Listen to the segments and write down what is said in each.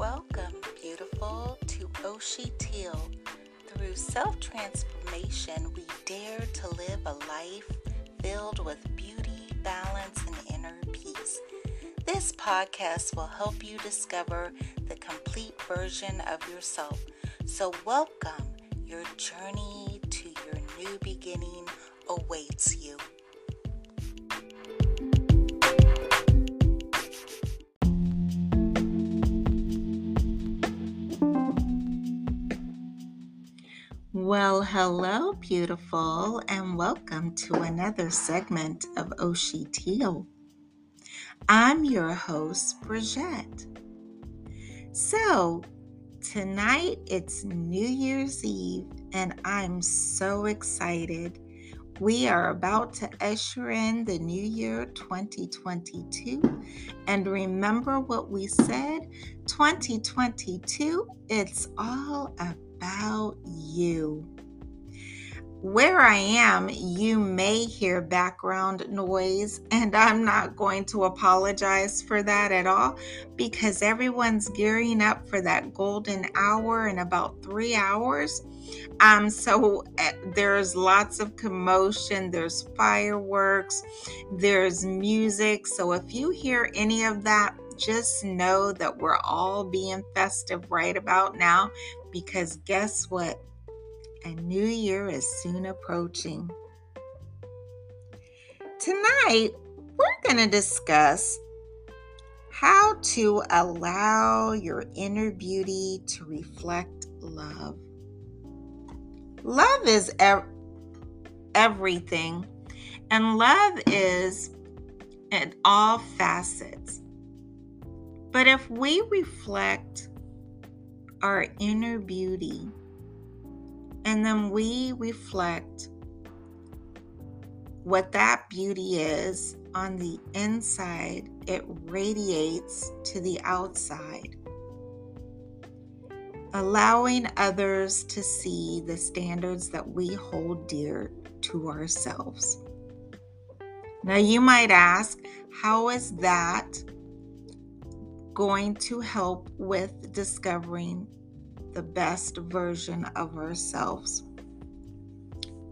Welcome, beautiful, to Oshi Teal. Through self transformation, we dare to live a life filled with beauty, balance, and inner peace. This podcast will help you discover the complete version of yourself. So, welcome. Your journey to your new beginning awaits you. Well, hello, beautiful, and welcome to another segment of Oshi Teal. I'm your host, Bridget. So, tonight it's New Year's Eve, and I'm so excited. We are about to usher in the new year 2022. And remember what we said 2022, it's all about about you. Where I am, you may hear background noise, and I'm not going to apologize for that at all because everyone's gearing up for that golden hour in about three hours. Um, so uh, there's lots of commotion, there's fireworks, there's music. So if you hear any of that, just know that we're all being festive right about now because guess what? A new year is soon approaching. Tonight, we're going to discuss how to allow your inner beauty to reflect love. Love is ev- everything, and love is in all facets. But if we reflect our inner beauty, and then we reflect what that beauty is on the inside, it radiates to the outside, allowing others to see the standards that we hold dear to ourselves. Now, you might ask, how is that going to help with discovering the best version of ourselves.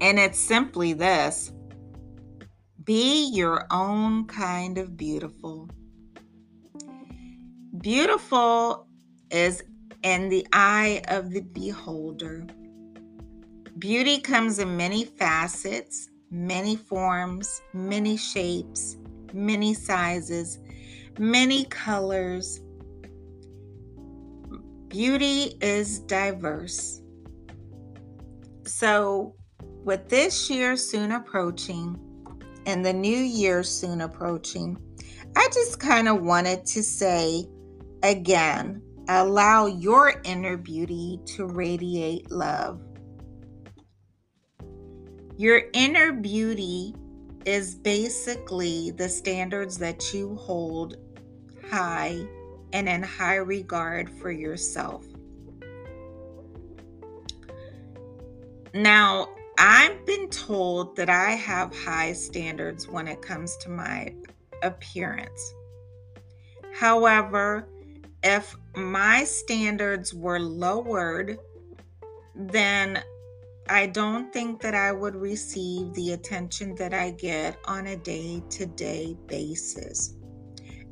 And it's simply this be your own kind of beautiful. Beautiful is in the eye of the beholder. Beauty comes in many facets, many forms, many shapes, many sizes, many colors. Beauty is diverse. So, with this year soon approaching and the new year soon approaching, I just kind of wanted to say again allow your inner beauty to radiate love. Your inner beauty is basically the standards that you hold high and in high regard for yourself. Now, I've been told that I have high standards when it comes to my appearance. However, if my standards were lowered, then I don't think that I would receive the attention that I get on a day to day basis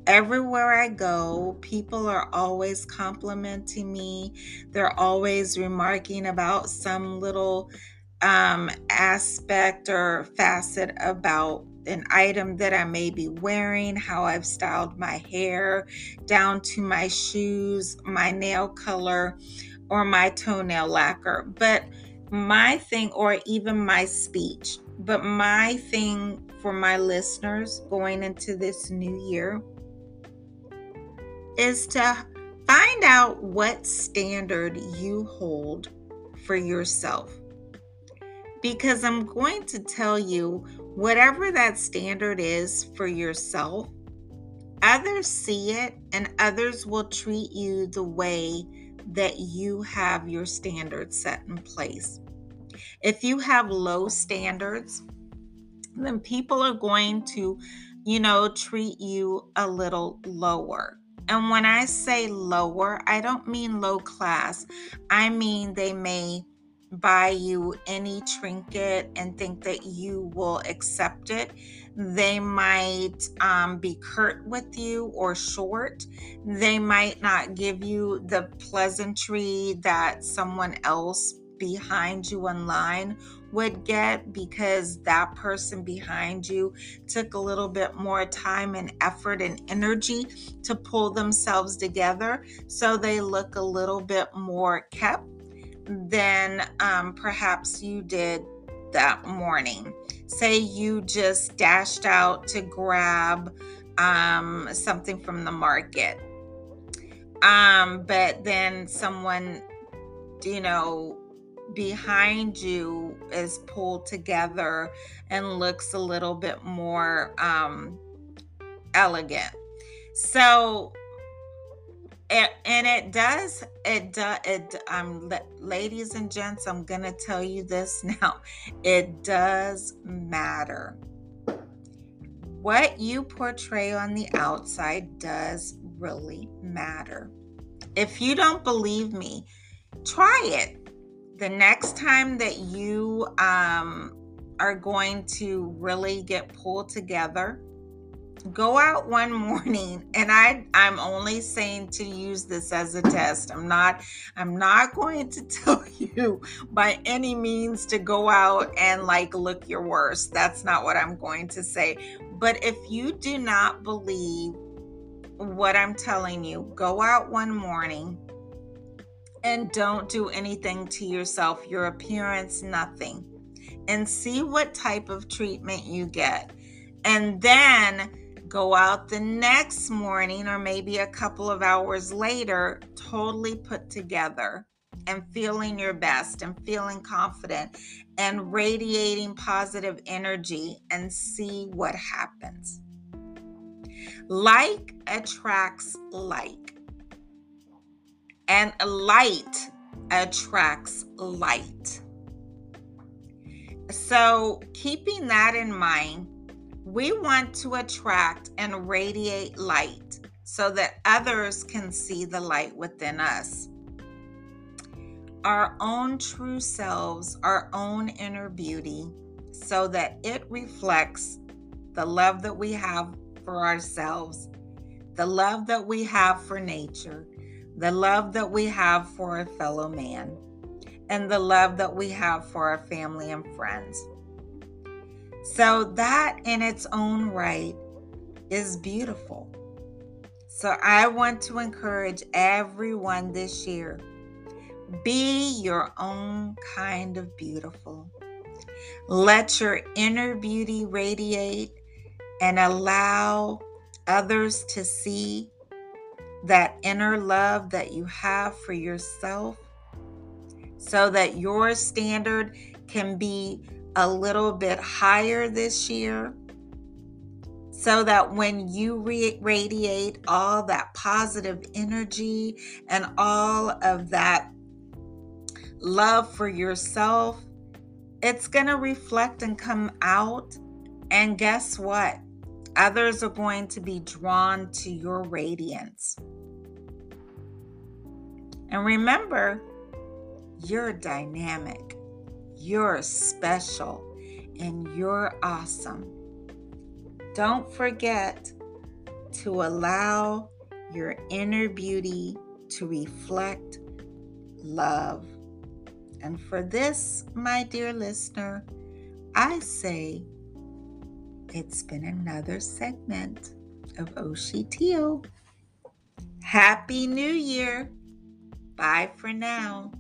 everywhere I go, people are always complimenting me. They're always remarking about some little um, aspect or facet about an item that I may be wearing, how I've styled my hair, down to my shoes, my nail color, or my toenail lacquer. But my thing, or even my speech, but my thing for my listeners going into this new year is to find out what standard you hold for yourself. Because I'm going to tell you, whatever that standard is for yourself, others see it and others will treat you the way that you have your standards set in place. If you have low standards, then people are going to, you know, treat you a little lower And when I say lower, I don't mean low class. I mean they may buy you any trinket and think that you will accept it. They might um, be curt with you or short. They might not give you the pleasantry that someone else behind you in line would get because that person behind you took a little bit more time and effort and energy to pull themselves together so they look a little bit more kept than um, perhaps you did that morning. Say you just dashed out to grab um, something from the market, um, but then someone, you know, behind you is pulled together and looks a little bit more um, elegant. So, and, it does it does it um ladies and gents i'm gonna tell you this now. It does matter. What you portray on the outside does really matter. If you don't believe me try it. The next time that you um, are going to really get pulled together, go out one morning and I I'm only saying to use this as a test. I'm not I'm not going to tell you by any means to go out and like look your worst. That's not what I'm going to say. But if you do not believe what I'm telling you, go out one morning and don't do anything to yourself, your appearance, nothing. And see what type of treatment you get. And then go out the next morning or maybe a couple of hours later, totally put together and feeling your best and feeling confident and radiating positive energy and see what happens. Like attracts like and light attracts light. So, keeping that in mind, we want to attract and radiate light so that others can see the light within us. Our own true selves, our own inner beauty, so that it reflects the love that we have for ourselves, the love that we have for nature, the love that we have for a fellow man, and the love that we have for our family and friends. So, that in its own right is beautiful. So, I want to encourage everyone this year be your own kind of beautiful. Let your inner beauty radiate and allow others to see that inner love that you have for yourself so that your standard can be a little bit higher this year. So that when you re- radiate all that positive energy and all of that love for yourself, it's going to reflect and come out. And guess what? Others are going to be drawn to your radiance. And remember, you're dynamic, you're special, and you're awesome. Don't forget to allow your inner beauty to reflect love. And for this, my dear listener, I say it's been another segment of Oshitio. Happy New Year! Bye for now.